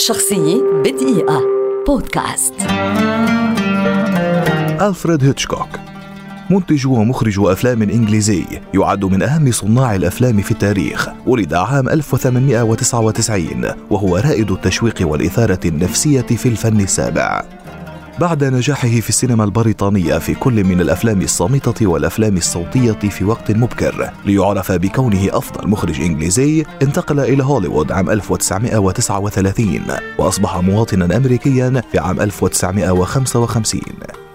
شخصية بدقيقة. بودكاست. ألفريد هيتشكوك. منتج ومخرج أفلام إنجليزي يعد من أهم صناع الأفلام في التاريخ ولد عام 1899 وهو رائد التشويق والإثارة النفسية في الفن السابع. بعد نجاحه في السينما البريطانية في كل من الأفلام الصامتة والأفلام الصوتية في وقت مبكر ليعرف بكونه أفضل مخرج إنجليزي انتقل إلى هوليوود عام 1939 وأصبح مواطنا أمريكيا في عام 1955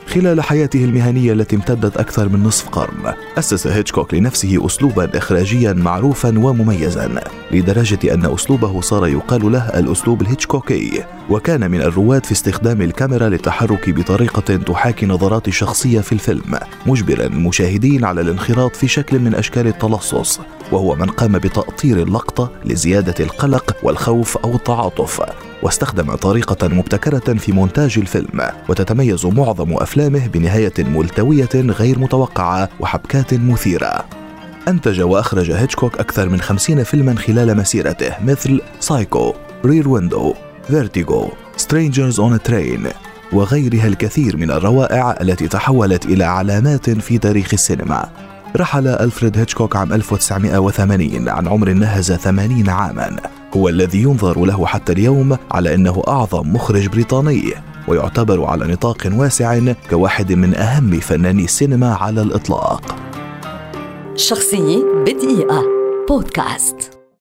خلال حياته المهنية التي امتدت أكثر من نصف قرن أسس هيتشكوك لنفسه أسلوبا إخراجيا معروفا ومميزا لدرجة أن أسلوبه صار يقال له الأسلوب الهيتشكوكي. وكان من الرواد في استخدام الكاميرا للتحرك بطريقة تحاكي نظرات الشخصية في الفيلم مجبرا المشاهدين على الانخراط في شكل من أشكال التلصص. وهو من قام بتأطير اللقطة لزيادة القلق والخوف أو التعاطف واستخدم طريقة مبتكرة في مونتاج الفيلم وتتميز معظم أفلامه بنهاية ملتوية غير متوقعة وحبكات مثيرة. أنتج وأخرج هيتشكوك أكثر من خمسين فيلما خلال مسيرته مثل Psycho Rear Window Vertigo Strangers on Train وغيرها الكثير من الروائع التي تحولت إلى علامات في تاريخ السينما. رحل ألفريد هيتشكوك عام 1980 عن عمر ناهز 80 عاما. هو الذي ينظر له حتى اليوم على أنه أعظم مخرج بريطاني ويعتبر على نطاق واسع كواحد من أهم فناني السينما على الإطلاق. شخصية بدقيقة. بودكاست.